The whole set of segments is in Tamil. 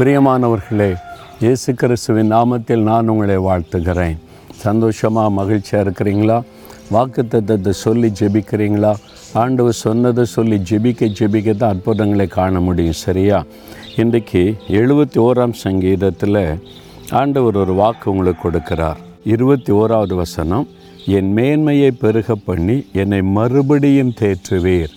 பிரியமானவர்களே இயேசு கிறிஸ்துவின் நாமத்தில் நான் உங்களை வாழ்த்துகிறேன். சந்தோஷமாக மகிழ்ச்சியாக இருக்கிறீங்களா? வாக்குத்தத்தத்தை சொல்லி ஜெபிக்கிறீங்களா? ஆண்டவர் சொன்னதை சொல்லி ஜெபிக்க ஜெபிக்க தான் அற்புதங்களை காண முடியும் சரியா? இன்றைக்கு எழுபத்தி ஓராம் சங்கீதத்தில் ஆண்டவர் ஒரு வாக்கு உங்களுக்கு கொடுக்கிறார். இருபத்தி ஓராவது வசனம் என் மேன்மையை பெருக பண்ணி என்னை மறுபடியும் தேற்றுவீர்.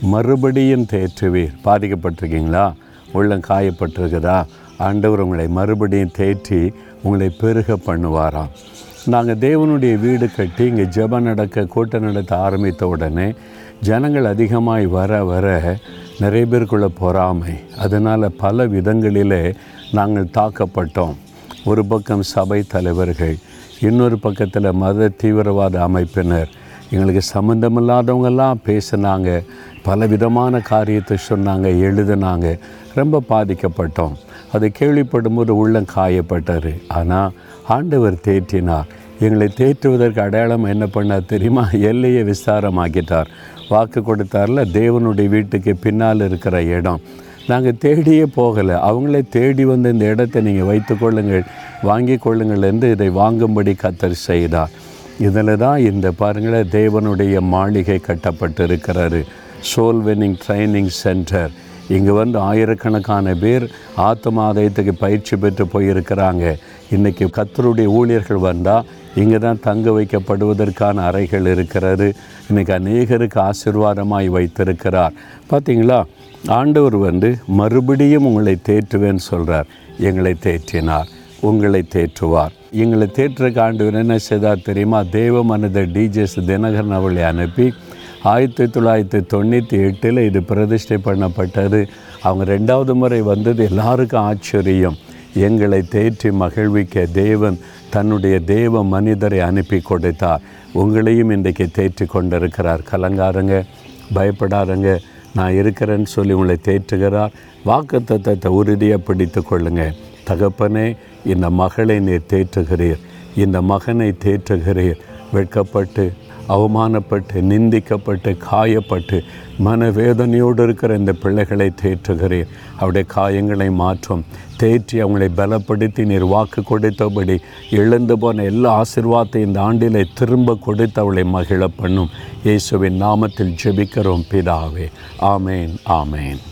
மறுபடியும் தேற்றுவீர். பாதிக்கப்பட்டிருக்கீங்களா? உள்ளம் காயப்பட்டிருக்குதா? ஆண்டவர் உங்களை மறுபடியும் தேற்றி உங்களை பெருக பண்ணுவாராம். நாங்கள் தேவனுடைய வீடு கட்டி இங்கே ஜெபம் நடக்க கூட்டம் நடத்த ஆரம்பித்த உடனே ஜனங்கள் அதிகமாய் வர வர நிறைய பேருக்குள்ள பொறாமை. அதனால் பல விதங்களிலே நாங்கள் தாக்கப்பட்டோம். ஒரு பக்கம் சபை தலைவர்கள் இன்னொரு பக்கத்தில் மத தீவிரவாத அமைப்பினர். எங்களுக்கு சம்மந்தமில்லாதவங்கெல்லாம் பேசினாங்க. பல விதமான காரியத்தை சொன்னாங்க எழுதுனாங்க. ரொம்ப பாதிக்கப்பட்டோம். அதை கேள்விப்படும்போது உள்ளம் காயப்பட்டார் ஆனால் ஆண்டவர் தேற்றினார். எங்களை தேற்றுவதற்கு அடையாளம் என்ன பண்ணார் தெரியுமா? எல்லையை விஸ்தாரமாக்கிட்டார். வாக்கு கொடுத்தார்ல தேவனுடைய வீட்டுக்கு பின்னால் இருக்கிற இடம். நாங்கள் தேடியே போகலை. அவங்களே தேடி வந்து இந்த இடத்தை நீங்கள் வைத்துக்கொள்ளுங்கள் வாங்கி கொள்ளுங்கள் என்று இதை வாங்கும்படி கத்தர் செய்தார். இதில் தான் இந்த பாருங்களேன் தேவனுடைய மாளிகை கட்டப்பட்டு இருக்கிறாரு சோல் வின்னிங் ட்ரைனிங் சென்டர் இங்கே வந்து ஆயிரக்கணக்கான பேர் ஆத்மாதயத்துக்கு பயிற்சி பெற்று போயிருக்கிறாங்க. இன்றைக்கி கத்தருடைய ஊழியர்கள் வந்தால் இங்கே தான் தங்க வைக்கப்படுவதற்கான அறைகள் இருக்கிறது. இன்றைக்கி அநேகருக்கு ஆசிர்வாதமாய் வைத்திருக்கிறார். பார்த்தீங்களா ஆண்டவர் வந்து மறுபடியும் உங்களை தேற்றுவேன்னு சொல்கிறார் எங்களை தேற்றினார். உங்களை தேற்றுவார். எங்களை தேற்றுக்கு ஆண்டவர் என்ன செய்தார் தெரியுமா? தேவ மனித டிஜேஸ் தினகரன் அவளை அனுப்பி ஆயிரத்தி தொள்ளாயிரத்தி தொண்ணூற்றி எட்டில் இது பிரதிஷ்டை பண்ணப்பட்டது. அவங்க ரெண்டாவது முறை வந்தது. எல்லாருக்கும் ஆச்சரியம். எங்களை தேற்றி மகிழ்விக்க தேவன் தன்னுடைய தேவ மனிதரை அனுப்பி கொடுத்தார். உங்களையும் இன்றைக்கு தேற்றி கொண்டிருக்கிறார். கலங்காரங்க பயப்படாருங்க. நான் இருக்கிறேன்னு சொல்லி உங்களை தேற்றுகிறார். வாக்கு தத்தத்தை உறுதியாக பிடித்து கொள்ளுங்கள் தகப்பனே இந்த மகளை நீர் தேற்றுகிறீர். இந்த மகனை தேற்றுகிறீர். வெட்கப்பட்டு அவமானப்பட்டு நிந்திக்கப்பட்டு காயப்பட்டு மனவேதனையோடு இருக்கிற இந்த பிள்ளைகளை தேற்றுகிறீர். அவருடைய காயங்களை மாற்றும். தேற்றி அவங்களை பலப்படுத்தி நீர் வாக்கு கொடுத்தபடி எழுந்து போன எல்லா ஆசிர்வாதத்தை இந்த ஆண்டிலே திரும்ப கொடுத்து அவளை மகிழ பண்ணும். இயேசுவின் நாமத்தில் ஜெபிக்கிறோம் பிதாவே. ஆமேன் ஆமேன்.